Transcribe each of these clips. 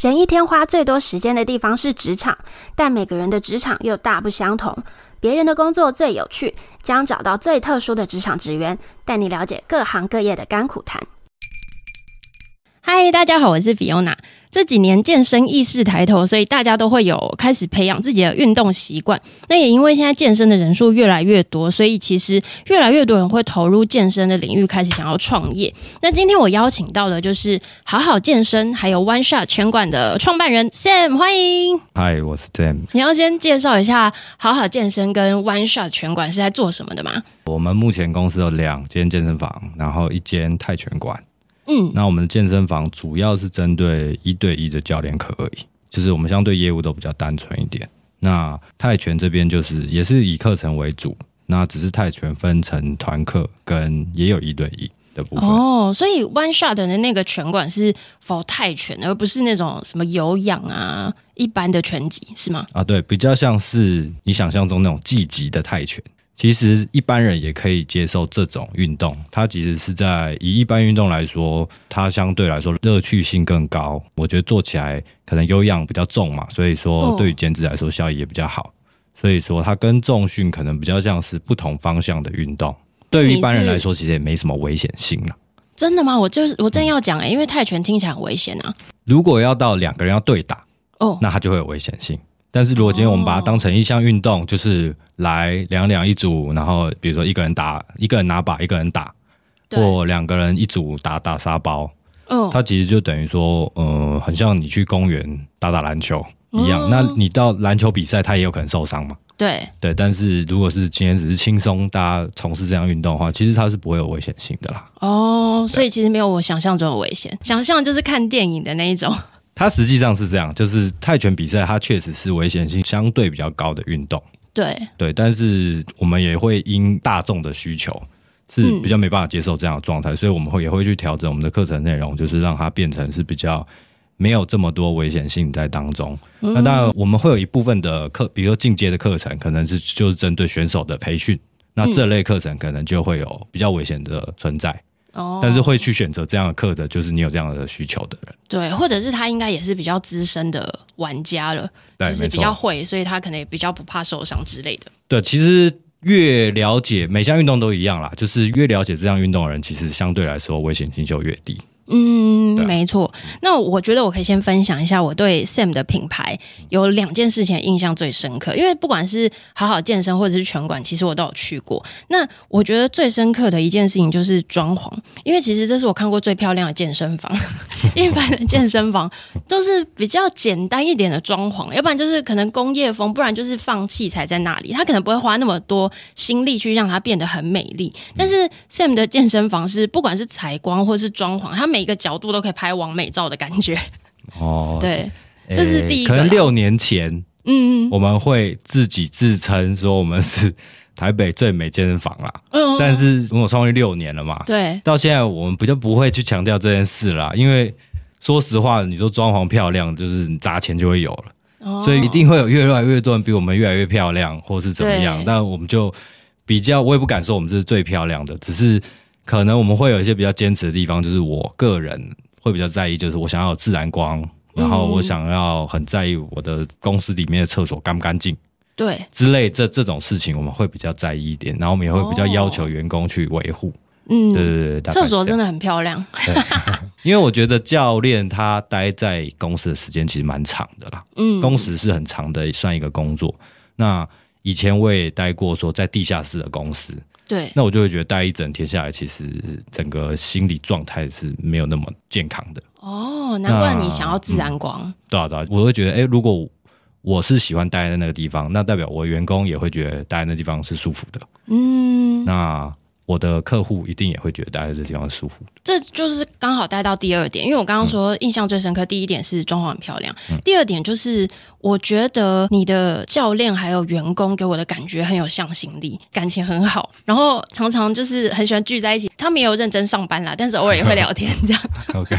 人一天花最多时间的地方是职场，但每个人的职场又大不相同。别人的工作最有趣，将找到最特殊的职场职员，带你了解各行各业的甘苦谈。嗨，大家好，我是 Fiona。这几年健身意识抬头，所以大家都会有开始培养自己的运动习惯。那也因为现在健身的人数越来越多，所以其实越来越多人会投入健身的领域，开始想要创业。那今天我邀请到的就是好好健身还有 One Shot 拳馆的创办人 Sam，欢迎。嗨，我是 Sam。你要先介绍一下好好健身跟 One Shot 拳馆是在做什么的吗？我们目前公司有两间健身房，然后一间泰拳馆。嗯，那我们的健身房主要是针对一对一的教练课而已，就是我们相对业务都比较单纯一点。那泰拳这边就是也是以课程为主，那只是泰拳分成团课跟也有一对一的部分。哦，所以 One Shot 的那个拳馆是 for 泰拳，而不是那种什么有氧啊，一般的拳击是吗？啊，对，比较像是你想象中那种技击的泰拳。其实一般人也可以接受这种运动，它其实是在以一般运动来说，它相对来说乐趣性更高。我觉得做起来可能有氧比较重嘛，所以说对于减脂来说效益也比较好。所以说它跟重训可能比较像是不同方向的运动。对于一般人来说，其实也没什么危险性了。真的吗？我就是我正要讲哎、欸，因为泰拳听起来很危险啊。如果要到两个人要对打哦，那它就会有危险性。但是如果今天我们把它当成一项运动，就是来两两一组，然后比如说一个人打，一个人拿把，一个人打，或两个人一组打打沙包，嗯，它其实就等于说，呃，很像你去公园打打篮球一样。那你到篮球比赛，它也有可能受伤嘛？对对。但是如果是今天只是轻松大家从事这样运动的话，其实它是不会有危险性的啦。哦，所以其实没有我想象中的危险，想象就是看电影的那一种。它实际上是这样，就是泰拳比赛，它确实是危险性相对比较高的运动。对对，但是我们也会因大众的需求是比较没办法接受这样的状态，嗯、所以我们会也会去调整我们的课程内容，就是让它变成是比较没有这么多危险性在当中。嗯、那当然，我们会有一部分的课，比如说进阶的课程，可能是就是针对选手的培训，那这类课程可能就会有比较危险的存在。哦，但是会去选择这样的课的，就是你有这样的需求的人，对，或者是他应该也是比较资深的玩家了，对，就是比较会，所以他可能也比较不怕受伤之类的。对，其实越了解每项运动都一样啦，就是越了解这项运动的人，其实相对来说危险性就越低。嗯，没错。那我觉得我可以先分享一下我对 Sam 的品牌有两件事情印象最深刻，因为不管是好好健身或者是拳馆，其实我都有去过。那我觉得最深刻的一件事情就是装潢，因为其实这是我看过最漂亮的健身房。一般的健身房都是比较简单一点的装潢，要不然就是可能工业风，不然就是放器材在那里，他可能不会花那么多心力去让它变得很美丽。但是 Sam 的健身房是不管是采光或是装潢，它每每个角度都可以拍完美照的感觉哦，对，欸、这是第一个。可能六年前，嗯，我们会自己自称说我们是台北最美健身房啦。嗯，但是我创业六年了嘛，对，到现在我们比较不会去强调这件事啦，因为说实话，你说装潢漂亮，就是你砸钱就会有了，哦、所以一定会有越来越多人比我们越来越漂亮，或是怎么样。但我们就比较，我也不敢说我们这是最漂亮的，只是。可能我们会有一些比较坚持的地方，就是我个人会比较在意，就是我想要有自然光，然后我想要很在意我的公司里面的厕所干不干净，对，之类这这种事情我们会比较在意一点，然后我们也会比较要求员工去维护。嗯，对对对，厕所真的很漂亮。因为我觉得教练他待在公司的时间其实蛮长的啦，嗯，工时是很长的，算一个工作。那以前我也待过说在地下室的公司。对，那我就会觉得待一整天下来，其实整个心理状态是没有那么健康的。哦，难怪你想要自然光。嗯、对啊，对啊，我会觉得，哎，如果我是喜欢待在那个地方，那代表我员工也会觉得待在那个地方是舒服的。嗯，那。我的客户一定也会觉得待在这地方舒服，这就是刚好带到第二点，因为我刚刚说印象最深刻，第一点是装潢很漂亮，嗯、第二点就是我觉得你的教练还有员工给我的感觉很有向心力，感情很好，然后常常就是很喜欢聚在一起，他们也有认真上班啦，但是偶尔也会聊天这样，OK，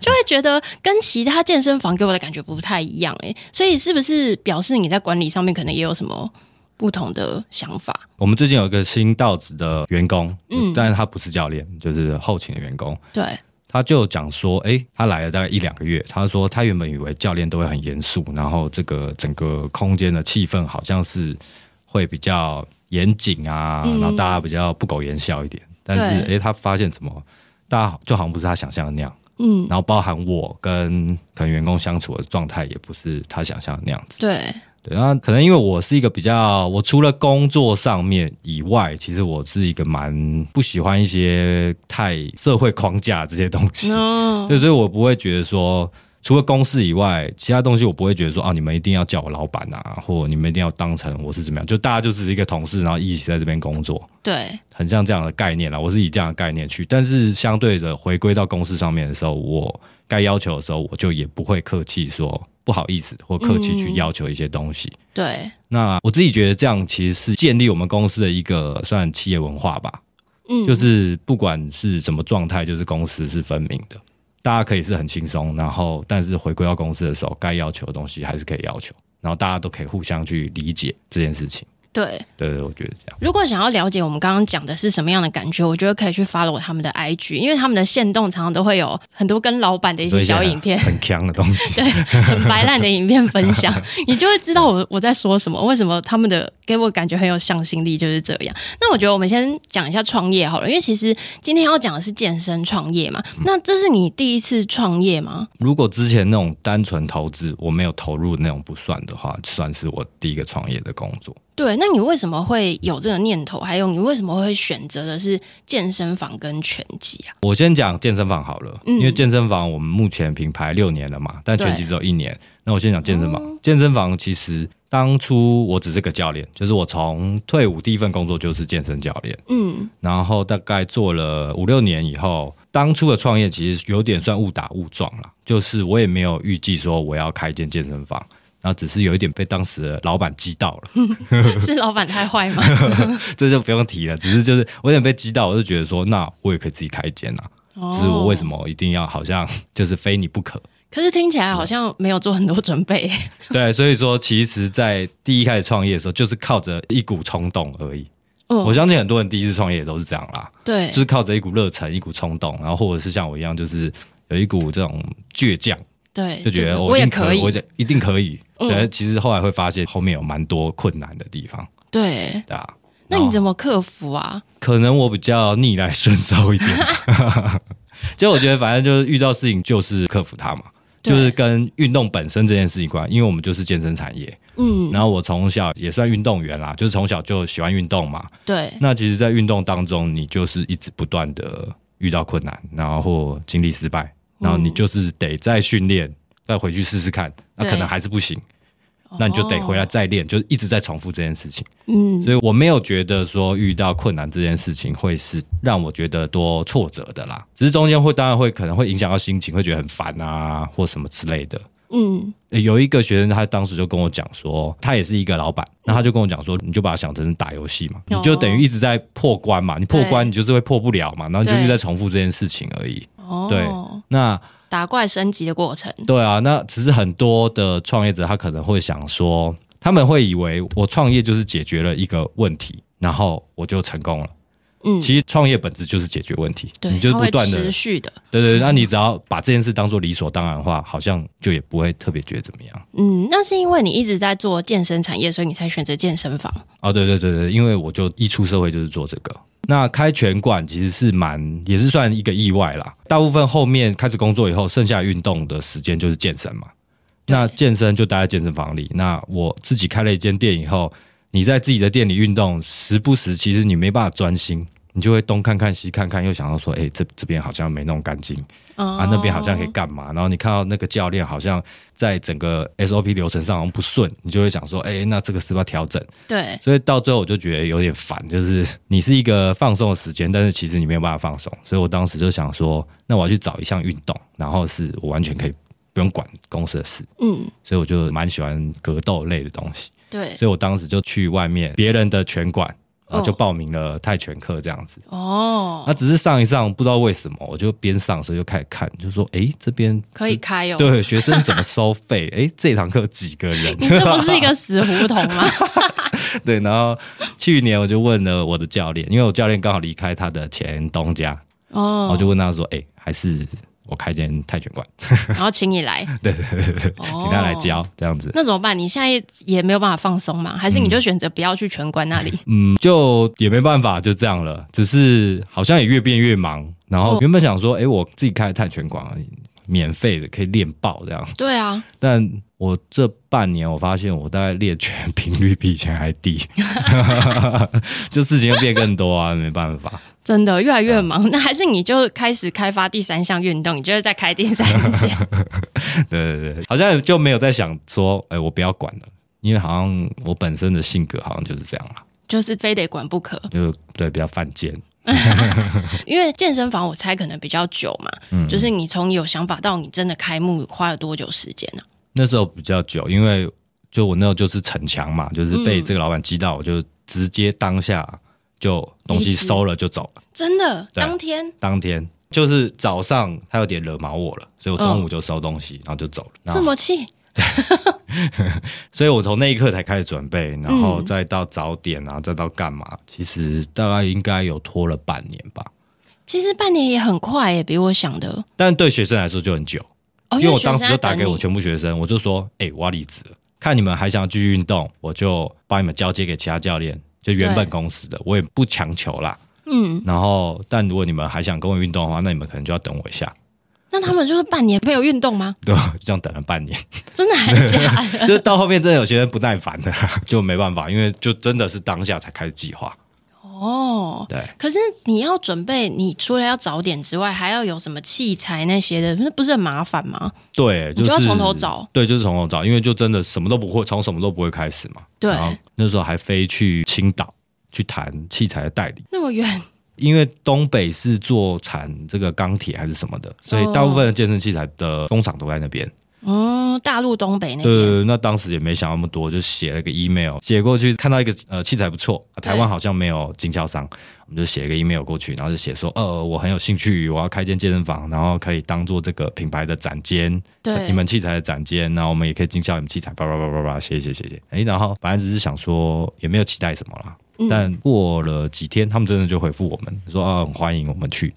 就会觉得跟其他健身房给我的感觉不太一样哎，所以是不是表示你在管理上面可能也有什么？不同的想法。我们最近有一个新到职的员工，嗯，但是他不是教练，就是后勤的员工。对，他就讲说，哎，他来了大概一两个月，他说他原本以为教练都会很严肃，然后这个整个空间的气氛好像是会比较严谨啊，嗯、然后大家比较不苟言笑一点。但是，哎，他发现什么？大家就好像不是他想象的那样。嗯，然后包含我跟可能员工相处的状态，也不是他想象的那样子。对。然后可能因为我是一个比较，我除了工作上面以外，其实我是一个蛮不喜欢一些太社会框架这些东西，对，所以我不会觉得说，除了公事以外，其他东西我不会觉得说啊，你们一定要叫我老板啊，或你们一定要当成我是怎么样，就大家就是一个同事，然后一起在这边工作，对，很像这样的概念啦。我是以这样的概念去，但是相对的回归到公事上面的时候，我该要求的时候，我就也不会客气说。不好意思，或客气去要求一些东西。嗯、对，那我自己觉得这样其实是建立我们公司的一个算企业文化吧。嗯，就是不管是什么状态，就是公司是分明的，大家可以是很轻松，然后但是回归到公司的时候，该要求的东西还是可以要求，然后大家都可以互相去理解这件事情。对，对对，我觉得这样。如果想要了解我们刚刚讲的是什么样的感觉，我觉得可以去 follow 他们的 IG，因为他们的线动常常都会有很多跟老板的一些小影片，很强的东西，对，很白烂的影片分享，你就会知道我我在说什么，为什么他们的给我感觉很有向心力，就是这样。那我觉得我们先讲一下创业好了，因为其实今天要讲的是健身创业嘛，那这是你第一次创业吗？如果之前那种单纯投资我没有投入那种不算的话，算是我第一个创业的工作。对，那你为什么会有这个念头？还有，你为什么会选择的是健身房跟拳击啊？我先讲健身房好了，嗯，因为健身房我们目前品牌六年了嘛，但拳击只有一年。那我先讲健身房。嗯，健身房其实当初我只是个教练，就是我从退伍第一份工作就是健身教练，嗯，然后大概做了五六年以后，当初的创业其实有点算误打误撞了，就是我也没有预计说我要开一间健身房。然后只是有一点被当时的老板激到了，是老板太坏吗？这就不用提了。只是就是我有点被激到，我就觉得说，那我也可以自己开一间啊。哦、就是我为什么一定要好像就是非你不可？可是听起来好像没有做很多准备。对，所以说其实，在第一开始创业的时候，就是靠着一股冲动而已。嗯、我相信很多人第一次创业也都是这样啦。对，就是靠着一股热忱、一股冲动，然后或者是像我一样，就是有一股这种倔强。对，就觉得我一定可以，我就一定可以。对，其实后来会发现后面有蛮多困难的地方。对，对啊。那你怎么克服啊？可能我比较逆来顺受一点。就我觉得，反正就是遇到事情就是克服它嘛，就是跟运动本身这件事情关，因为我们就是健身产业。嗯。然后我从小也算运动员啦，就是从小就喜欢运动嘛。对。那其实，在运动当中，你就是一直不断的遇到困难，然后或经历失败。然后你就是得再训练，再回去试试看，那可能还是不行，那你就得回来再练，就一直在重复这件事情。嗯，所以我没有觉得说遇到困难这件事情会是让我觉得多挫折的啦，只是中间会当然会可能会影响到心情，会觉得很烦啊或什么之类的。嗯，有一个学生他当时就跟我讲说，他也是一个老板，那他就跟我讲说，你就把它想成是打游戏嘛，你就等于一直在破关嘛，你破关你就是会破不了嘛，然后你就一直在重复这件事情而已。哦，对，那打怪升级的过程，对啊，那只是很多的创业者他可能会想说，他们会以为我创业就是解决了一个问题，然后我就成功了。嗯，其实创业本质就是解决问题，对，你就不断的持续的，对对，那你只要把这件事当做理所当然的话，好像就也不会特别觉得怎么样。嗯，那是因为你一直在做健身产业，所以你才选择健身房。哦，对对对对，因为我就一出社会就是做这个。那开拳馆其实是蛮，也是算一个意外啦。大部分后面开始工作以后，剩下运动的时间就是健身嘛。那健身就待在健身房里。那我自己开了一间店以后，你在自己的店里运动，时不时其实你没办法专心。你就会东看看西看看，又想到说，哎、欸，这这边好像没弄干净，oh. 啊，那边好像可以干嘛？然后你看到那个教练好像在整个 SOP 流程上好像不顺，你就会想说，哎、欸，那这个是不是要调整？对，所以到最后我就觉得有点烦，就是你是一个放松的时间，但是其实你没有办法放松。所以我当时就想说，那我要去找一项运动，然后是我完全可以不用管公司的事。嗯，所以我就蛮喜欢格斗类的东西。对，所以我当时就去外面别人的拳馆。然后就报名了泰拳课这样子哦，那只是上一上，不知道为什么，我就边上的时候就开始看，就说哎，这边可以开哦，对，学生怎么收费？哎，这堂课几个人？你这不是一个 死胡同吗？对，然后去年我就问了我的教练，因为我教练刚好离开他的前东家哦，我就问他说，哎。还是我开间泰拳馆，然后请你来，对对对对，请他来教这样子。那怎么办？你现在也没有办法放松嘛？还是你就选择不要去拳馆那里？嗯，就也没办法，就这样了。只是好像也越变越忙。然后原本想说，哎，我自己开泰拳馆而已。免费的可以练爆这样，对啊。但我这半年我发现我大概练拳 频率比以前还低，就事情又变更多啊，没办法。真的越来越忙，嗯、那还是你就开始开发第三项运动，你就是在开第三项。对对对，好像就没有在想说，哎，我不要管了，因为好像我本身的性格好像就是这样了，就是非得管不可，就对，比较犯贱。因为健身房我猜可能比较久嘛，嗯，就是你从有想法到你真的开幕花了多久时间呢？那时候比较久，因为就我那时候就是逞强嘛，就是被这个老板激到，我就直接当下就东西收了就走了。真的？当天？当天就是早上他有点惹毛我了，所以我中午就收东西，然后就走了。这么气？所以我从那一刻才开始准备，然后再到早点啊，再到干嘛？其实大概应该有拖了半年吧。其实半年也很快耶，比我想的。但对学生来说就很久，因为我当时就打给我全部学生，我就说：“哎，我要离职了，看你们还想继续运动，我就把你们交接给其他教练，就原本公司的，我也不强求啦。”嗯。然后，但如果你们还想跟我运动的话，那你们可能就要等我一下。那他们就是半年没有运动吗？对，就 这样等了半年，真的还是假的？就是到后面真的有些人不耐烦的，就没办法，因为就真的是当下才开始计划。哦，对。可是你要准备，你除了要早点之外，还要有什么器材那些的，那不是很麻烦吗？对，就是、就要从头找。对，就是从头找，因为就真的什么都不会，从什么都不会开始嘛。对。然后那时候还飞去青岛去谈器材的代理，那么远。因为东北是做产这个钢铁还是什么的，所以大部分的健身器材的工厂都在那边。哦，大陆东北那边。对，那当时也没想那么多，就写了个 email，写过去，看到一个呃器材不错，台湾好像没有经销商，我们就写一个 email 过去，然后就写说，呃，我很有兴趣，我要开间健身房，然后可以当做这个品牌的展间，对，你们器材的展间，然后我们也可以经销你们器材，叭叭叭叭叭，谢谢谢谢。哎，然后反正只是想说，也没有期待什么啦。但过了几天，他们真的就回复我们说啊，很欢迎我们去，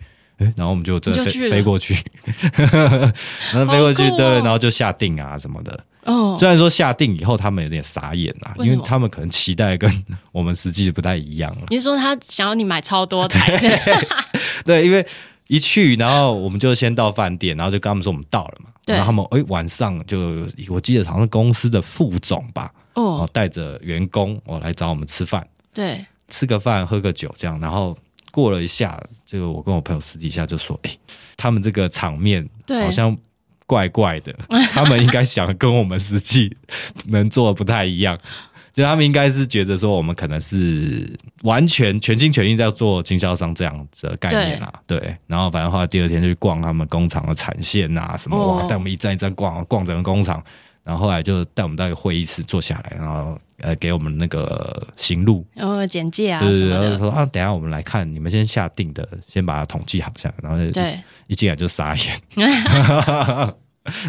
然后我们就真的飞飞过去，然后飞过去，对，然后就下定啊什么的。哦，虽然说下定以后他们有点傻眼啊，因为他们可能期待跟我们实际不太一样。你说他想要你买超多台？对，因为一去，然后我们就先到饭店，然后就跟他们说我们到了嘛。然后他们哎晚上就我记得好像是公司的副总吧，哦，带着员工我来找我们吃饭。对，吃个饭，喝个酒，这样，然后过了一下，这个我跟我朋友私底下就说，哎，他们这个场面好像怪怪的，他们应该想跟我们实际能做的不太一样，就他们应该是觉得说我们可能是完全全心全意在做经销商这样子的概念啊，对，对，然后反正后来第二天就去逛他们工厂的产线啊什么，哇，带我们一站一站逛，逛整个工厂。然后后来就带我们到一个会议室坐下来，然后呃给我们那个行路，然后简介啊，对对，然后说啊，等一下我们来看，你们先下定的，先把它统计好下来，然后对，一进来就傻眼，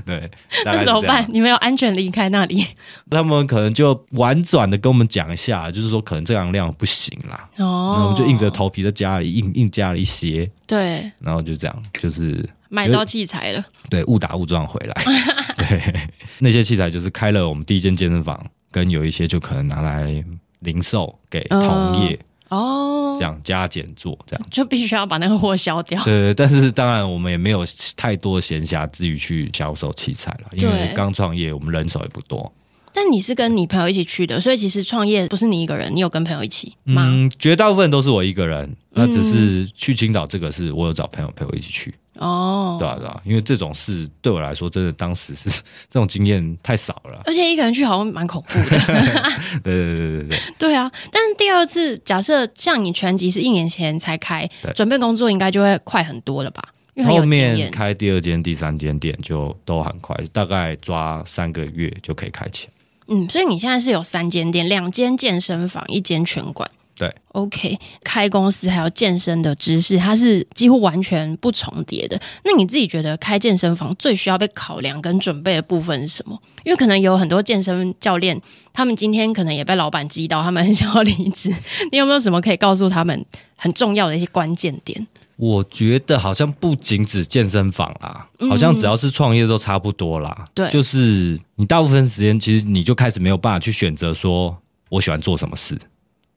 对，那怎么办？你们有安全离开那里？他们可能就婉转的跟我们讲一下，就是说可能这样量不行啦，哦，那我们就硬着头皮在家里硬硬加了一些，对，然后就这样，就是。买到器材了，对，误打误撞回来，对，那些器材就是开了我们第一间健身房，跟有一些就可能拿来零售给同业哦，这样加减做，这样就必须要把那个货销掉。对，对，但是当然我们也没有太多闲暇之余去销售器材了，因为刚创业，我们人手也不多。但你是跟你朋友一起去的，所以其实创业不是你一个人，你有跟朋友一起吗？嗯，绝大部分都是我一个人，那只是去青岛这个是我有找朋友陪我一起去。哦，对啊，对啊，因为这种事对我来说，真的当时是 这种经验太少了，而且一个人去好像蛮恐怖的。对对对对对对，对啊！但是第二次，假设像你全集是一年前才开，准备工作应该就会快很多了吧？后面开第二间、第三间店就都很快，大概抓三个月就可以开起来。嗯，所以你现在是有三间店，两间健身房，一间拳馆。对，OK，开公司还有健身的知识，它是几乎完全不重叠的。那你自己觉得开健身房最需要被考量跟准备的部分是什么？因为可能有很多健身教练，他们今天可能也被老板激到，他们很想要离职。你有没有什么可以告诉他们很重要的一些关键点？我觉得好像不仅止健身房啦，好像只要是创业都差不多啦。对、嗯，就是你大部分时间其实你就开始没有办法去选择说我喜欢做什么事，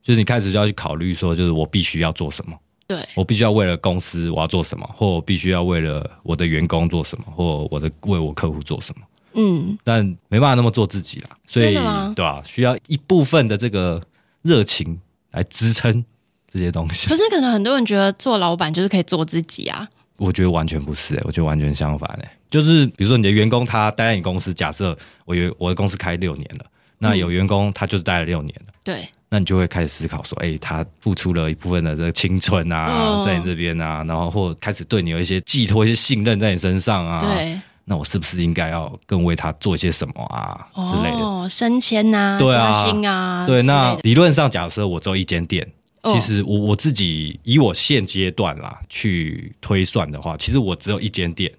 就是你开始就要去考虑说，就是我必须要做什么。对，我必须要为了公司我要做什么，或我必须要为了我的员工做什么，或我的为我客户做什么。嗯，但没办法那么做自己啦，所以对吧？需要一部分的这个热情来支撑这些东西。可是可能很多人觉得做老板就是可以做自己啊，我觉得完全不是、欸，我觉得完全相反、欸、就是比如说你的员工他待在你公司，假设我有我的公司开六年了，那有员工他就是待了六年了，对。那你就会开始思考说，哎、欸，他付出了一部分的这个青春啊，在你这边啊，然后或开始对你有一些寄托、一些信任在你身上啊。对，那我是不是应该要更为他做一些什么啊之类的？哦，升迁啊，对啊，加薪啊。对，那理论上假设我只有一间店，其实我我自己以我现阶段啦去推算的话，其实我只有一间店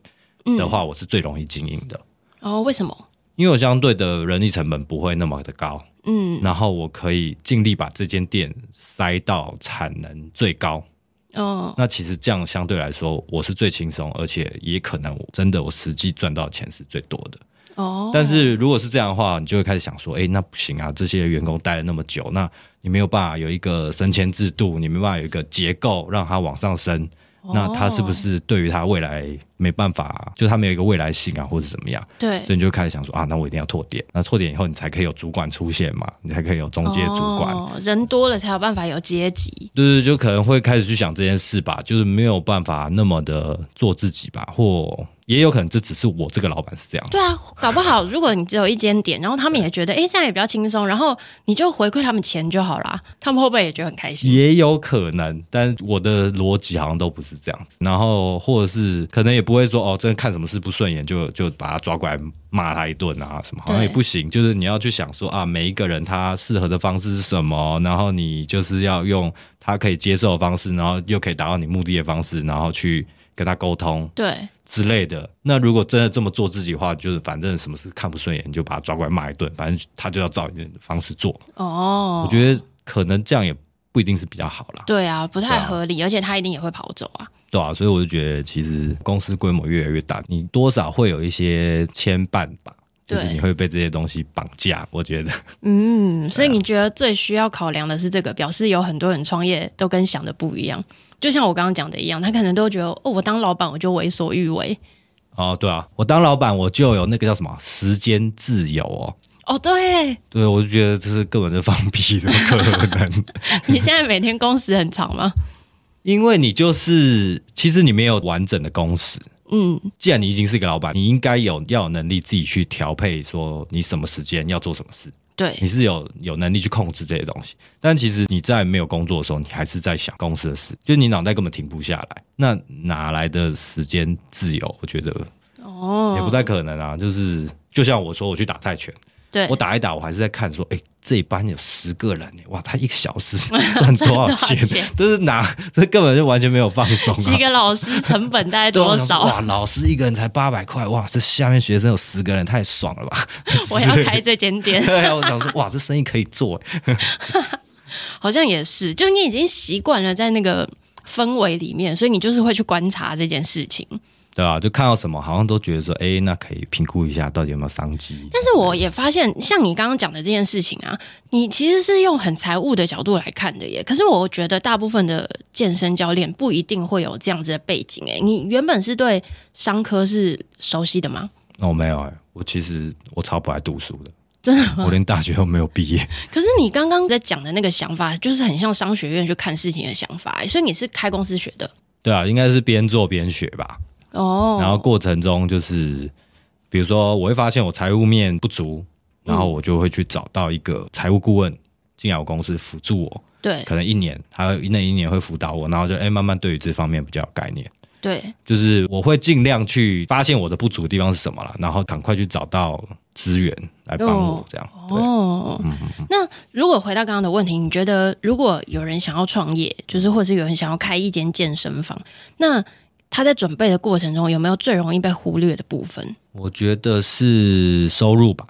的话，我是最容易经营的。哦，为什么？因为我相对的人力成本不会那么的高。嗯，然后我可以尽力把这间店塞到产能最高。哦，那其实这样相对来说，我是最轻松，而且也可能我真的我实际赚到钱是最多的。哦，但是如果是这样的话，你就会开始想说，哎，那不行啊，这些员工待了那么久，那你没有办法有一个升迁制度，你没办法有一个结构让它往上升。那他是不是对于他未来没办法，就他没有一个未来性啊，或者怎么样？对，所以你就开始想说啊，那我一定要拓点。那拓点以后，你才可以有主管出现嘛，你才可以有中介主管。哦，人多了才有办法有阶级。对对，就可能会开始去想这件事吧，就是没有办法那么的做自己吧，或。也有可能这只是我这个老板是这样。对啊，搞不好 如果你只有一间店，然后他们也觉得哎这样也比较轻松，然后你就回馈他们钱就好啦。他们会不会也觉得很开心？也有可能，但我的逻辑好像都不是这样子。然后或者是可能也不会说哦，真的看什么事不顺眼就就把他抓过来骂他一顿啊什么，好像也不行。就是你要去想说啊，每一个人他适合的方式是什么，然后你就是要用他可以接受的方式，然后又可以达到你目的的方式，然后去跟他沟通。对。之类的，那如果真的这么做自己的话，就是反正什么事看不顺眼，你就把他抓过来骂一顿，反正他就要照你的方式做。哦，我觉得可能这样也不一定是比较好啦。对啊，不太合理，啊、而且他一定也会跑走啊。对啊，所以我就觉得，其实公司规模越来越大，你多少会有一些牵绊吧，就是你会被这些东西绑架。我觉得，嗯，所以你觉得最需要考量的是这个，表示有很多人创业都跟想的不一样。就像我刚刚讲的一样，他可能都觉得哦，我当老板我就为所欲为。哦，对啊，我当老板我就有那个叫什么时间自由哦。哦，对，对，我就觉得这是根本就放屁，怎么可能？你现在每天工时很长吗？因为你就是，其实你没有完整的工时。嗯，既然你已经是一个老板，你应该有要有能力自己去调配，说你什么时间要做什么事。对，你是有有能力去控制这些东西，但其实你在没有工作的时候，你还是在想公司的事，就是你脑袋根本停不下来，那哪来的时间自由？我觉得哦，也不太可能啊。就是就像我说，我去打泰拳。对，我打一打，我还是在看说，哎、欸，这一班有十个人，哇，他一个小时 赚多少钱？都是拿，这根本就完全没有放松、啊。几个老师成本大概多少？哇，老师一个人才八百块，哇，这下面学生有十个人，太爽了吧！我要开这间店。对啊，我想说，哇，这生意可以做。好像也是，就你已经习惯了在那个氛围里面，所以你就是会去观察这件事情。对啊，就看到什么，好像都觉得说，哎，那可以评估一下，到底有没有商机。但是我也发现，像你刚刚讲的这件事情啊，你其实是用很财务的角度来看的耶。可是我觉得大部分的健身教练不一定会有这样子的背景。哎，你原本是对商科是熟悉的吗？哦，没有哎，我其实我超不爱读书的，真的吗？我连大学都没有毕业。可是你刚刚在讲的那个想法，就是很像商学院去看事情的想法。所以你是开公司学的？对啊，应该是边做边学吧。哦，然后过程中就是，比如说我会发现我财务面不足，然后我就会去找到一个财务顾问进来我公司辅助我。对，可能一年，他那一年会辅导我，然后就哎慢慢对于这方面比较有概念。对，就是我会尽量去发现我的不足的地方是什么了，然后赶快去找到资源来帮我这样。哦，嗯、那如果回到刚刚的问题，你觉得如果有人想要创业，就是或者是有人想要开一间健身房，那他在准备的过程中有没有最容易被忽略的部分？我觉得是收入吧。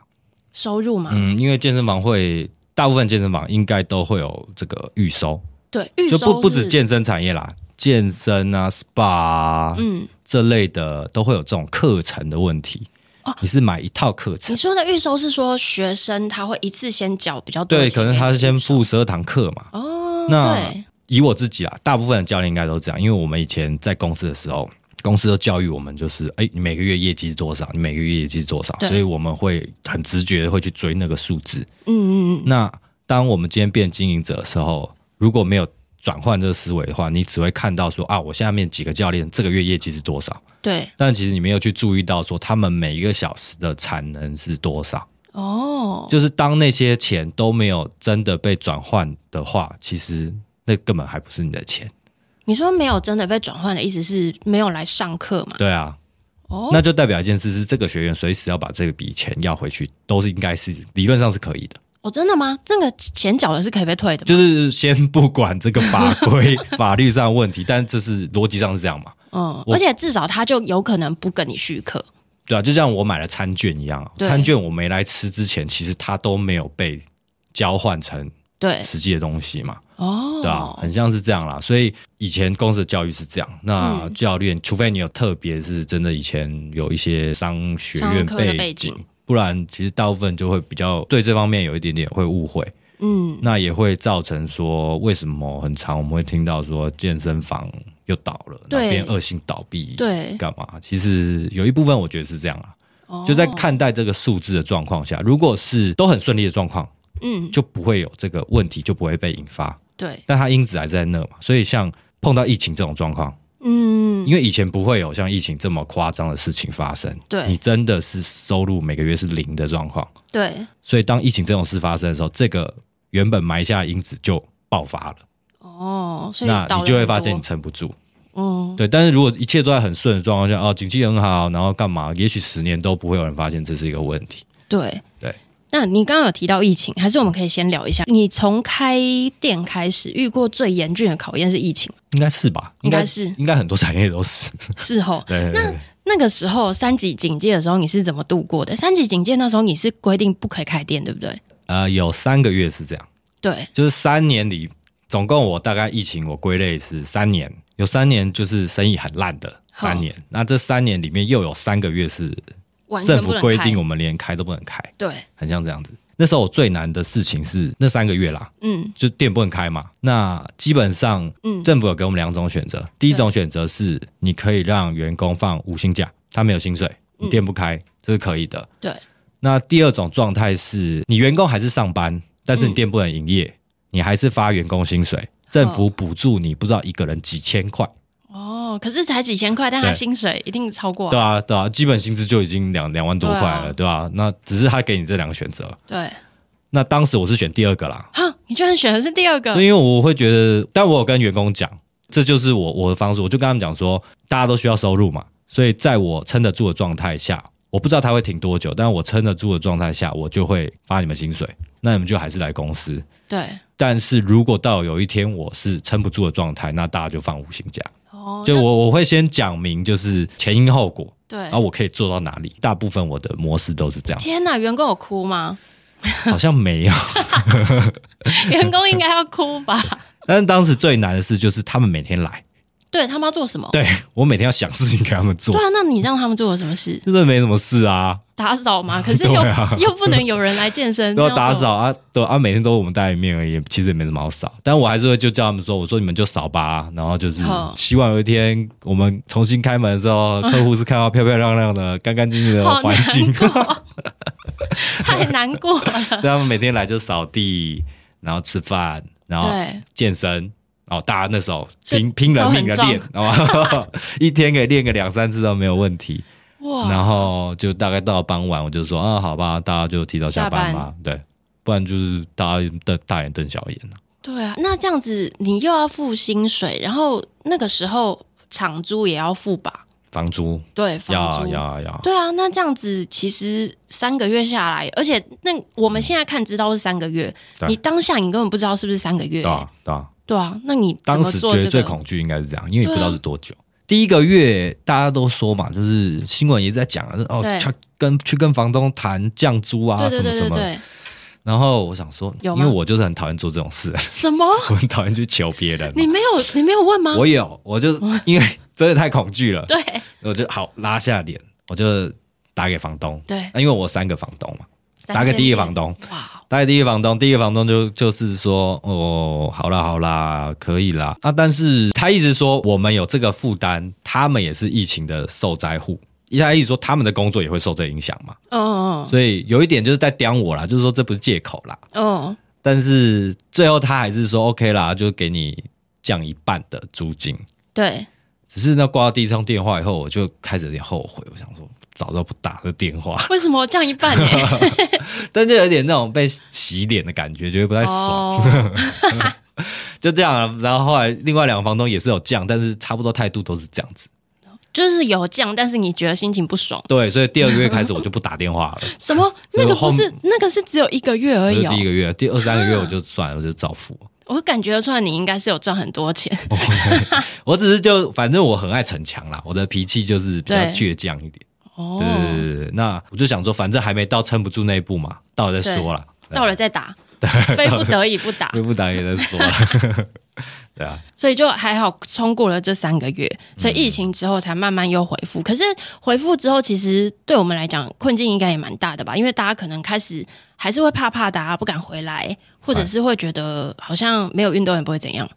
收入嘛，嗯，因为健身房会大部分健身房应该都会有这个预收，对，就不不止健身产业啦，健身啊、SPA 啊，嗯，这类的都会有这种课程的问题。哦，你是买一套课程？你说的预收是说学生他会一次先缴比较多？对，可能他是先付十二堂课嘛。哦，那对以我自己啊，大部分的教练应该都这样，因为我们以前在公司的时候。公司都教育我们，就是哎，你每个月业绩是多少？你每个月业绩是多少？所以我们会很直觉的会去追那个数字。嗯嗯嗯。那当我们今天变经营者的时候，如果没有转换这个思维的话，你只会看到说啊，我下面几个教练这个月业绩是多少？对。但其实你没有去注意到说他们每一个小时的产能是多少。哦。就是当那些钱都没有真的被转换的话，其实那根本还不是你的钱。你说没有真的被转换的意思是没有来上课吗？对啊，哦，那就代表一件事是这个学员随时要把这笔钱要回去，都是应该是理论上是可以的。哦，真的吗？这个钱缴的是可以被退的？就是先不管这个法规 法律上的问题，但这是逻辑上是这样嘛？嗯，而且至少他就有可能不跟你续课。对啊，就像我买了餐券一样，餐券我没来吃之前，其实它都没有被交换成对实际的东西嘛。哦，对啊，很像是这样啦。所以以前公司的教育是这样。那教练，嗯、除非你有特别是真的以前有一些商学院背景，不然其实大部分就会比较对这方面有一点点会误会。嗯，那也会造成说，为什么很长我们会听到说健身房又倒了，那边恶性倒闭，对，干嘛？其实有一部分我觉得是这样啊。哦、就在看待这个数字的状况下，如果是都很顺利的状况，嗯，就不会有这个问题，就不会被引发。对，但它因子还在那嘛，所以像碰到疫情这种状况，嗯，因为以前不会有像疫情这么夸张的事情发生，对，你真的是收入每个月是零的状况，对，所以当疫情这种事发生的时候，这个原本埋下的因子就爆发了，哦，所以那你就会发现你撑不住，嗯，对，但是如果一切都在很顺的状况下，哦，景气很好，然后干嘛，也许十年都不会有人发现这是一个问题，对，对。那你刚刚有提到疫情，还是我们可以先聊一下？你从开店开始遇过最严峻的考验是疫情？应该是吧？应该是，应该很多产业都是。是哦。对。那那个时候三级警戒的时候，你是怎么度过的？三级警戒那时候你是规定不可以开店，对不对？呃，有三个月是这样。对。就是三年里，总共我大概疫情我归类是三年，有三年就是生意很烂的三年。那这三年里面又有三个月是。政府规定我们连开都不能开，对，很像这样子。那时候我最难的事情是那三个月啦，嗯，就店不能开嘛。那基本上，嗯，政府有给我们两种选择。第一种选择是你可以让员工放无薪假，他没有薪水，你店不开，这是可以的。对。那第二种状态是你员工还是上班，但是你店不能营业，你还是发员工薪水，政府补助你不知道一个人几千块。可是才几千块，但他薪水一定超过。对啊，对啊，基本薪资就已经两两万多块了，对吧、啊啊？那只是他给你这两个选择。对。那当时我是选第二个啦。哈，你居然选的是第二个？因为我会觉得，但我有跟员工讲，这就是我我的方式，我就跟他们讲说，大家都需要收入嘛，所以在我撑得住的状态下，我不知道他会挺多久，但我撑得住的状态下，我就会发你们薪水，那你们就还是来公司。对。但是如果到有一天我是撑不住的状态，那大家就放无薪假。就我我会先讲明，就是前因后果，对，然后我可以做到哪里。大部分我的模式都是这样。天哪，员工有哭吗？好像没有，员工应该要哭吧？但是当时最难的事就是他们每天来。对，他们要做什么？对，我每天要想事情给他们做。对啊，那你让他们做了什么事？就是没什么事啊，打扫嘛。可是又、啊、又不能有人来健身，都要打扫啊，对啊，每天都我们带一面而已，其实也没什么好扫。但我还是会就叫他们说，我说你们就扫吧，然后就是希望有一天我们重新开门的时候，客户是看到漂漂亮亮的、干干净净的环境，太难过了。所以他们每天来就扫地，然后吃饭，然后健身。哦，大家那时候拼拼了命的练，哦，一天可以练个两三次都没有问题。哇！然后就大概到了傍晚，我就说啊，好吧，大家就提早下班吧。对，不然就是大家瞪大眼瞪小眼。对啊，那这样子你又要付薪水，然后那个时候场租也要付吧？房租对，房租要要要。对啊，那这样子其实三个月下来，而且那我们现在看知道是三个月，你当下你根本不知道是不是三个月。对啊，对啊。对啊，那你当时觉得最恐惧应该是这样，因为你不知道是多久。第一个月大家都说嘛，就是新闻也在讲啊，哦，去跟去跟房东谈降租啊，什么什么。然后我想说，有因为我就是很讨厌做这种事，什么？我很讨厌去求别人。你没有，你没有问吗？我有，我就因为真的太恐惧了，对，我就好拉下脸，我就打给房东。对，那因为我三个房东嘛，三打给第一个房东，哇，打给第一个房东，第一个房东就就是说，哦，好啦好啦，可以啦。啊，但是他一直说我们有这个负担，他们也是疫情的受灾户。他一直说他们的工作也会受这影响嘛，嗯嗯所以有一点就是在刁我啦，就是说这不是借口啦。嗯，但是最后他还是说 OK 啦，就给你降一半的租金。对，只是那挂到第一通电话以后，我就开始有点后悔，我想说早都不打这电话，为什么降一半呢？但就有点那种被洗脸的感觉，觉得不太爽。哦 就这样了，然后后来另外两个房东也是有降，但是差不多态度都是这样子。就是有降，但是你觉得心情不爽。对，所以第二个月开始我就不打电话了。什么？那个不是那个是只有一个月而已哦。第一个月，第二三个月我就算了，我就照付。我感觉得出来你应该是有赚很多钱。我只是就反正我很爱逞强啦，我的脾气就是比较倔强一点。哦，对对对，那我就想说，反正还没到撑不住那一步嘛，到了再说啦。到了再打，非不得已不打，非不打也再说了。对啊，所以就还好冲过了这三个月，所以疫情之后才慢慢又恢复。可是恢复之后，其实对我们来讲困境应该也蛮大的吧？因为大家可能开始还是会怕怕的，不敢回来，或者是会觉得好像没有运动也不会怎样。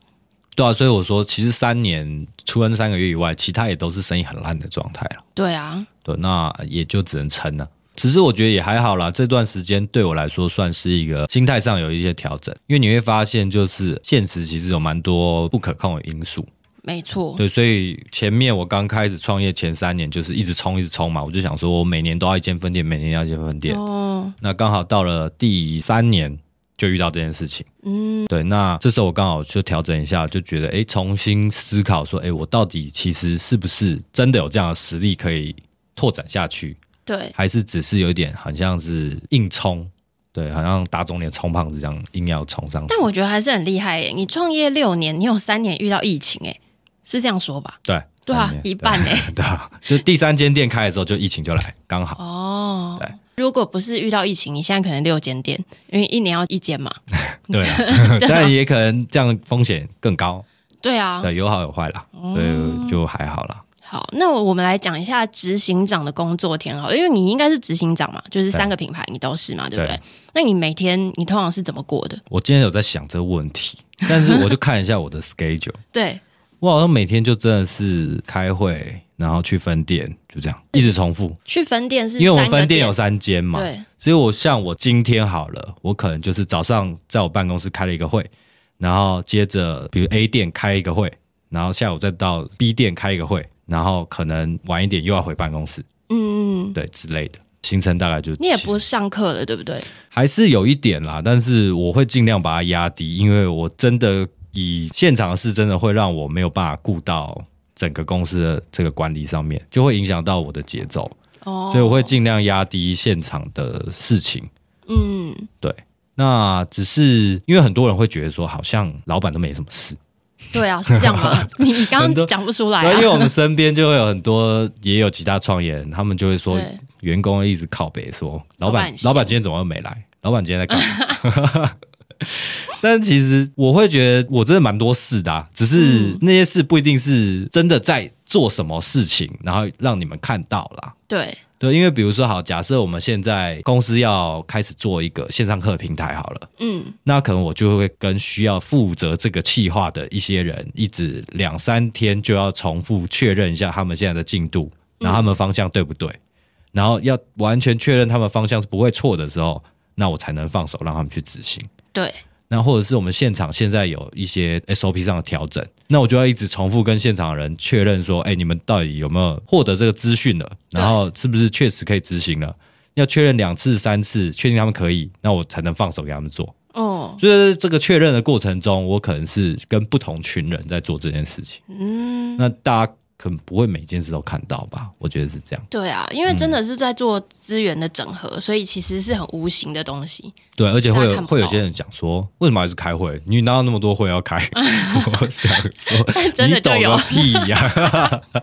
对啊，所以我说，其实三年除了那三个月以外，其他也都是生意很烂的状态了。对啊，对，那也就只能撑了。只是我觉得也还好啦，这段时间对我来说算是一个心态上有一些调整，因为你会发现，就是现实其实有蛮多不可控的因素。没错，对，所以前面我刚开始创业前三年，就是一直冲，一直冲嘛，我就想说我每年都要一间分店，每年要一间分店。哦，那刚好到了第三年就遇到这件事情。嗯，对，那这时候我刚好就调整一下，就觉得哎，重新思考说，哎，我到底其实是不是真的有这样的实力可以拓展下去？对，还是只是有一点，好像是硬冲，对，好像打肿脸充胖子这样硬要冲上去。但我觉得还是很厉害耶！你创业六年，你有三年遇到疫情，哎，是这样说吧？对，对啊，一半哎，对啊，就第三间店开的时候，就疫情就来，刚好。哦，对，如果不是遇到疫情，你现在可能六间店，因为一年要一间嘛。对啊，但也可能这样风险更高。对啊，对，有好有坏啦，所以就还好啦。好，那我们来讲一下执行长的工作天好了，因为你应该是执行长嘛，就是三个品牌你都是嘛，对，对不对？那你每天你通常是怎么过的？我今天有在想这个问题，但是我就看一下我的 schedule，对，我好像每天就真的是开会，然后去分店，就这样一直重复。去分店是因为我们分店有三间嘛，对，所以我像我今天好了，我可能就是早上在我办公室开了一个会，然后接着比如 A 店开一个会，然后下午再到 B 店开一个会。然后可能晚一点又要回办公室，嗯，对之类的行程大概就。你也不是上课了，对不对？还是有一点啦，但是我会尽量把它压低，因为我真的以现场的事，真的会让我没有办法顾到整个公司的这个管理上面，就会影响到我的节奏。哦，所以我会尽量压低现场的事情。嗯，对。那只是因为很多人会觉得说，好像老板都没什么事。对啊，是这样吗？你 你刚刚讲不出来啊。因为我们身边就会有很多也有其他创业人，他们就会说，员工一直靠北说，老板老板今天怎么又没来？老板今天在干嘛？但其实我会觉得我真的蛮多事的啊，只是那些事不一定是真的在做什么事情，然后让你们看到啦。对。对，因为比如说，好，假设我们现在公司要开始做一个线上课平台，好了，嗯，那可能我就会跟需要负责这个企划的一些人，一直两三天就要重复确认一下他们现在的进度，然后他们方向对不对，嗯、然后要完全确认他们方向是不会错的时候，那我才能放手让他们去执行。对。那或者是我们现场现在有一些 SOP 上的调整，那我就要一直重复跟现场的人确认说，哎，你们到底有没有获得这个资讯了？然后是不是确实可以执行了？要确认两次、三次，确定他们可以，那我才能放手给他们做。哦，所以这个确认的过程中，我可能是跟不同群人在做这件事情。嗯，那大家可能不会每件事都看到吧，我觉得是这样。对啊，因为真的是在做资源的整合，嗯、所以其实是很无形的东西。对，而且会有会有些人讲说，为什么还是开会？你哪有那么多会要开？我想说，真的就有你懂个屁呀、啊！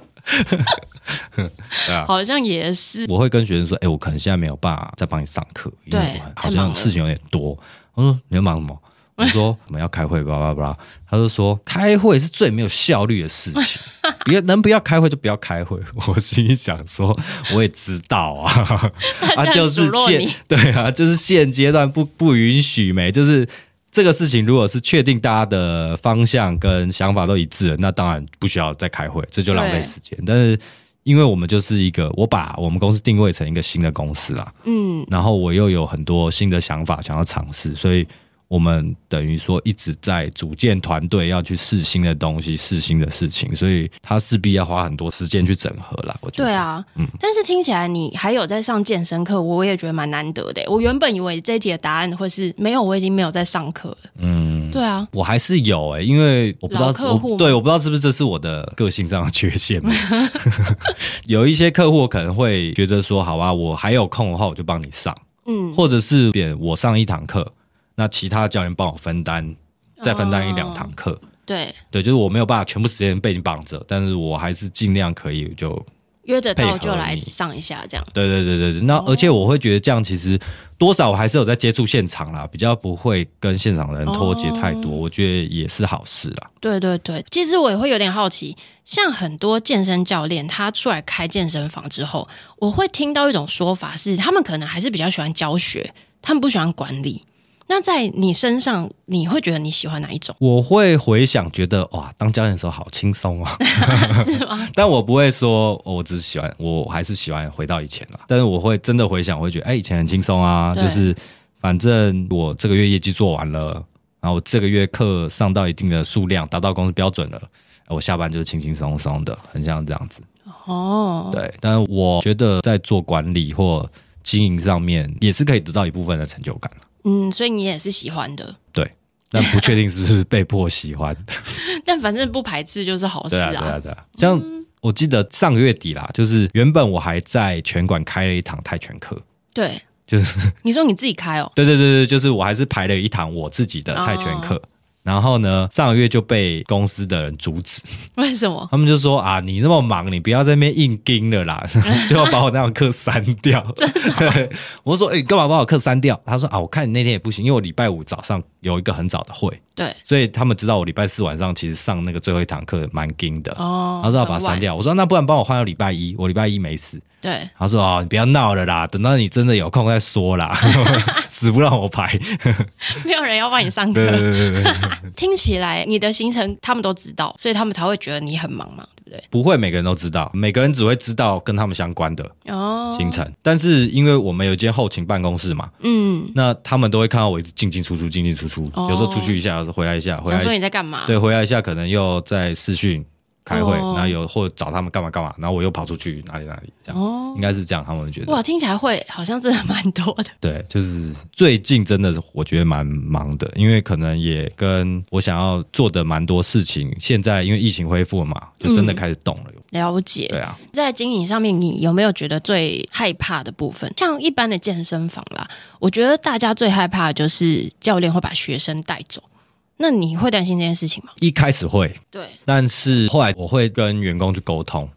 对啊，好像也是。我会跟学生说，哎、欸，我可能现在没有办法再帮你上课，因为好像事情有点多。我说你要忙什么？我说我们要开会，叭叭叭。他就说开会是最没有效率的事情，别能不要开会就不要开会。我心里想说，我也知道啊，啊就是现对啊，就是现阶段不不允许没，就是这个事情如果是确定大家的方向跟想法都一致了，那当然不需要再开会，这就浪费时间。但是因为我们就是一个，我把我们公司定位成一个新的公司啦，嗯，然后我又有很多新的想法想要尝试，所以。我们等于说一直在组建团队，要去试新的东西，试新的事情，所以他势必要花很多时间去整合啦。我觉得。对啊，嗯。但是听起来你还有在上健身课，我也觉得蛮难得的。我原本以为这一题的答案会是没有，我已经没有在上课了。嗯，对啊，我还是有哎，因为我不知道客户，对，我不知道是不是这是我的个性上的缺陷。有一些客户可能会觉得说，好吧，我还有空的话，我就帮你上。嗯，或者是变我上一堂课。那其他教练帮我分担，再分担一两堂课。哦，对对，就是我没有办法全部时间被你绑着，但是我还是尽量可以就约着到就来上一下这样。对对对对对，那而且我会觉得这样其实多少我还是有在接触现场啦，比较不会跟现场的人脱节太多，哦，我觉得也是好事啦。对对对，其实我也会有点好奇，像很多健身教练他出来开健身房之后，我会听到一种说法是，他们可能还是比较喜欢教学，他们不喜欢管理。那在你身上，你会觉得你喜欢哪一种？我会回想，觉得哇，当教练的时候好轻松啊，是吗？但我不会说，我只是喜欢，我还是喜欢回到以前了。但是我会真的回想，我会觉得，哎、欸，以前很轻松啊，就是反正我这个月业绩做完了，然后我这个月课上到一定的数量，达到公司标准了，我下班就是轻轻松松的，很像这样子。哦，对。但是我觉得在做管理或经营上面，也是可以得到一部分的成就感。嗯，所以你也是喜欢的，对，但不确定是不是被迫喜欢。但反正不排斥就是好事啊。对啊，对啊，对啊。像我记得上个月底啦，就是原本我还在拳馆开了一堂泰拳课。对，就是你说你自己开哦？对对对对，就是我还是排了一堂我自己的泰拳课。哦然后呢，上个月就被公司的人阻止。为什么？他们就说啊，你那么忙，你不要在那边硬盯了啦，就要把我那堂课删掉。我说，哎、欸，干嘛把我课删掉？他说啊，我看你那天也不行，因为我礼拜五早上有一个很早的会。对，所以他们知道我礼拜四晚上其实上那个最后一堂课蛮紧的。哦，他说要把它删掉。我说那不然帮我换到礼拜一，我礼拜一没事。对，他说啊，你不要闹了啦，等到你真的有空再说啦，死不让我排。没有人要帮你上课。对对对对。听起来你的行程他们都知道，所以他们才会觉得你很忙嘛，对不对？不会每个人都知道，每个人只会知道跟他们相关的行程。哦、但是因为我们有一间后勤办公室嘛，嗯，那他们都会看到我一直进进出出，进进出出，哦、有时候出去一下，有时候回来一下，回来。说你在干嘛？对，回来一下可能又在视讯。开会，然后有或者找他们干嘛干嘛，然后我又跑出去哪里哪里，这样，哦，应该是这样，他们觉得哇，听起来会好像真的蛮多的。对，就是最近真的是我觉得蛮忙的，因为可能也跟我想要做的蛮多事情，现在因为疫情恢复了嘛，就真的开始动了。嗯，了解，对啊，在经营上面，你有没有觉得最害怕的部分？像一般的健身房啦，我觉得大家最害怕的就是教练会把学生带走。那你会担心这件事情吗？一开始会，对，但是后来我会跟员工去沟通，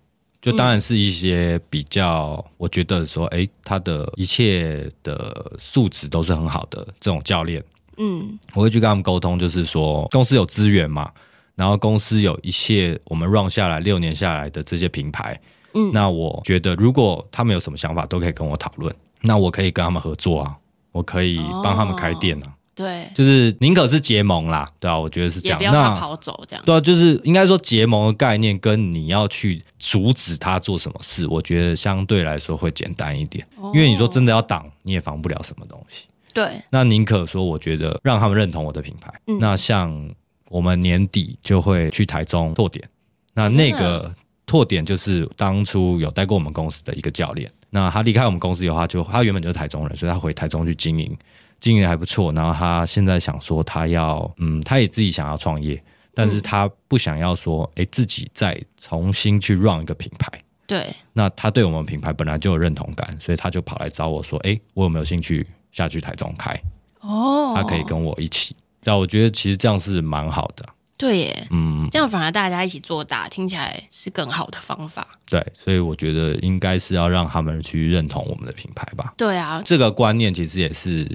就当然是一些比较，我觉得说，哎、欸，他的一切的素质都是很好的这种教练，嗯，我会去跟他们沟通，就是说公司有资源嘛，然后公司有一些我们 run 下来六年下来的这些品牌，嗯，那我觉得如果他们有什么想法，都可以跟我讨论，那我可以跟他们合作啊，我可以帮他们开店啊。哦对，就是宁可是结盟啦，对啊，我觉得是这样。也不要他跑走这样。对啊，就是应该说结盟的概念跟你要去阻止他做什么事，我觉得相对来说会简单一点。哦、因为你说真的要挡，你也防不了什么东西。对，那宁可说，我觉得让他们认同我的品牌。嗯、那像我们年底就会去台中拓点，那那个拓点就是当初有带过我们公司的一个教练。那他离开我们公司以后，他就他原本就是台中人，所以他回台中去经营。经营还不错，然后他现在想说他要，嗯，他也自己想要创业，但是他不想要说，哎、欸，自己再重新去 run 一个品牌。对，那他对我们品牌本来就有认同感，所以他就跑来找我说，哎、欸，我有没有兴趣下去台中开？哦，他可以跟我一起。但我觉得其实这样是蛮好的。对耶，嗯，这样反而大家一起做大，听起来是更好的方法。对，所以我觉得应该是要让他们去认同我们的品牌吧。对啊，这个观念其实也是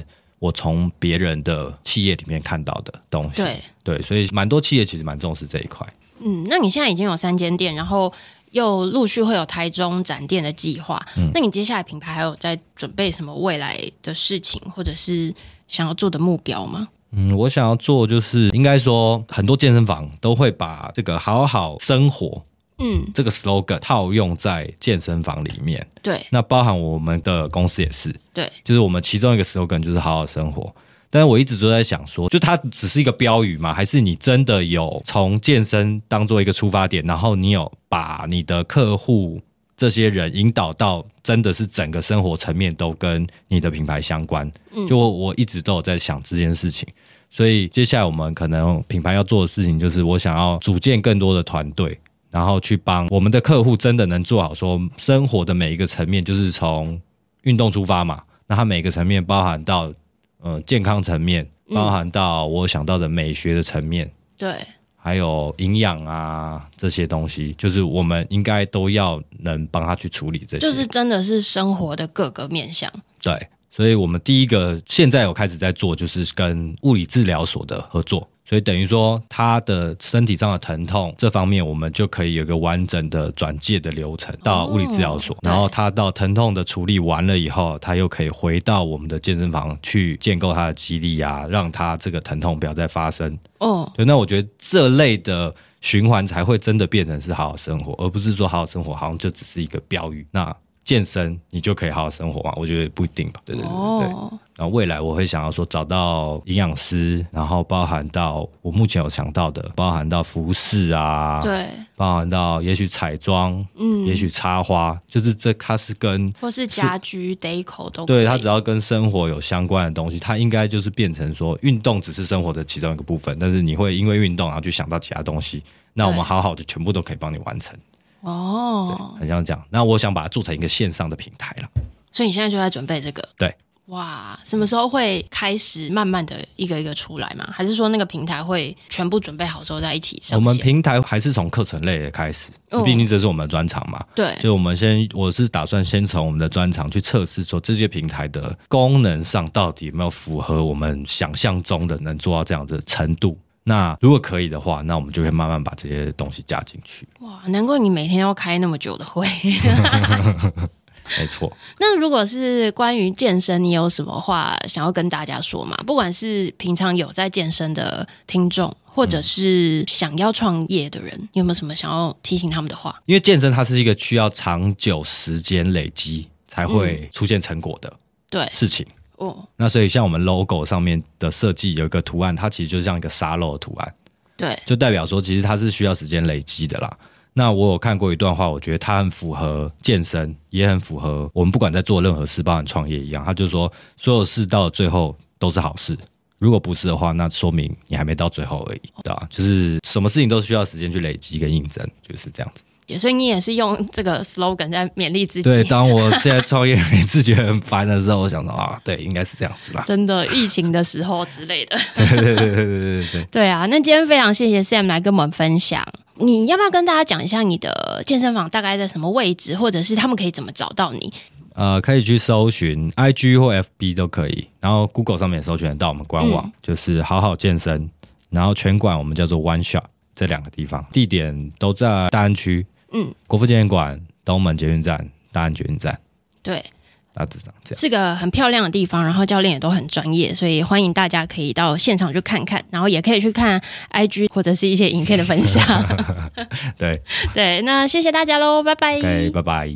我从别人的企业里面看到的东西。对，对，所以蛮多企业其实蛮重视这一块。嗯，那你现在已经有三间店，然后又陆续会有台中展店的计划。嗯，那你接下来品牌还有在准备什么未来的事情，或者是想要做的目标吗？嗯，我想要做就是，应该说很多健身房都会把这个“好好生活”嗯这个 slogan 套用在健身房里面。对，那包含我们的公司也是。对，就是我们其中一个 slogan 就是“好好生活”。但是我一直都在想说，就它只是一个标语吗？还是你真的有从健身当做一个出发点，然后你有把你的客户这些人引导到真的是整个生活层面都跟你的品牌相关？就我我一直都有在想这件事情。所以接下来我们可能品牌要做的事情，就是我想要组建更多的团队，然后去帮我们的客户真的能做好说生活的每一个层面，就是从运动出发嘛。那它每个层面包含到呃健康层面，包含到我想到的美学的层面，对，还有营养啊这些东西，就是我们应该都要能帮他去处理这些，就是真的是生活的各个面向，对。所以，我们第一个现在有开始在做，就是跟物理治疗所的合作。所以等于说，他的身体上的疼痛这方面，我们就可以有个完整的转介的流程到物理治疗所。然后，他到疼痛的处理完了以后，他又可以回到我们的健身房去建构他的肌力啊，让他这个疼痛不要再发生。哦，对，那我觉得这类的循环才会真的变成是好好生活，而不是说好好生活好像就只是一个标语。那。健身，你就可以好好生活吗？我觉得不一定吧。对对对对。Oh. 然后未来我会想要说找到营养师，然后包含到我目前有想到的，包含到服饰啊，对，包含到也许彩妆，嗯，也许插花，就是这它是跟或是家居 deco 都对，它只要跟生活有相关的东西，它应该就是变成说运动只是生活的其中一个部分，但是你会因为运动然后去想到其他东西，那我们好好的全部都可以帮你完成。哦，很像这样。那我想把它做成一个线上的平台了。所以你现在就在准备这个？对。哇，什么时候会开始慢慢的一个一个出来吗？还是说那个平台会全部准备好之后再一起上？我们平台还是从课程类的开始，毕竟这是我们的专长嘛。对。所以我们先，我是打算先从我们的专长去测试，说这些平台的功能上到底有没有符合我们想象中的能做到这样的程度。那如果可以的话，那我们就会慢慢把这些东西加进去。哇，难怪你每天要开那么久的会。没错。那如果是关于健身，你有什么话想要跟大家说吗？不管是平常有在健身的听众，或者是想要创业的人，你有没有什么想要提醒他们的话？因为健身它是一个需要长久时间累积才会出现成果的对事情。哦，那所以像我们 logo 上面的设计有一个图案，它其实就像一个沙漏的图案，对，就代表说其实它是需要时间累积的啦。那我有看过一段话，我觉得它很符合健身，也很符合我们不管在做任何事，包含创业一样。他就说，所有事到了最后都是好事，如果不是的话，那说明你还没到最后而已，对吧？就是什么事情都需要时间去累积跟印证，就是这样子。所以你也是用这个 slogan 在勉励自己。对，当我 现在创业每次觉得很烦的时候，我想到啊，对，应该是这样子啦。真的，疫情的时候之类的。对对对对对对对。对啊，那今天非常谢谢 Sam 来跟我们分享。你要不要跟大家讲一下你的健身房大概在什么位置，或者是他们可以怎么找到你？呃，可以去搜寻 IG 或 FB 都可以，然后 Google 上面搜寻得到我们官网，嗯、就是好好健身，然后全馆我们叫做 One Shot 这两个地方，地点都在大安区。嗯，国父纪念馆、东门捷运站、大安捷运站，对，大致上这样，是个很漂亮的地方，然后教练也都很专业，所以欢迎大家可以到现场去看看，然后也可以去看 IG 或者是一些影片的分享。对对，那谢谢大家喽，拜拜，拜拜，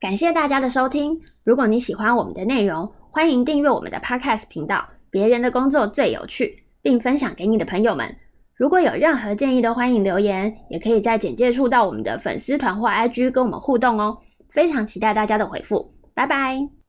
感谢大家的收听。如果你喜欢我们的内容，欢迎订阅我们的 Podcast 频道，别人的工作最有趣，并分享给你的朋友们。如果有任何建议，都欢迎留言，也可以在简介处到我们的粉丝团或 IG 跟我们互动哦。非常期待大家的回复，拜拜。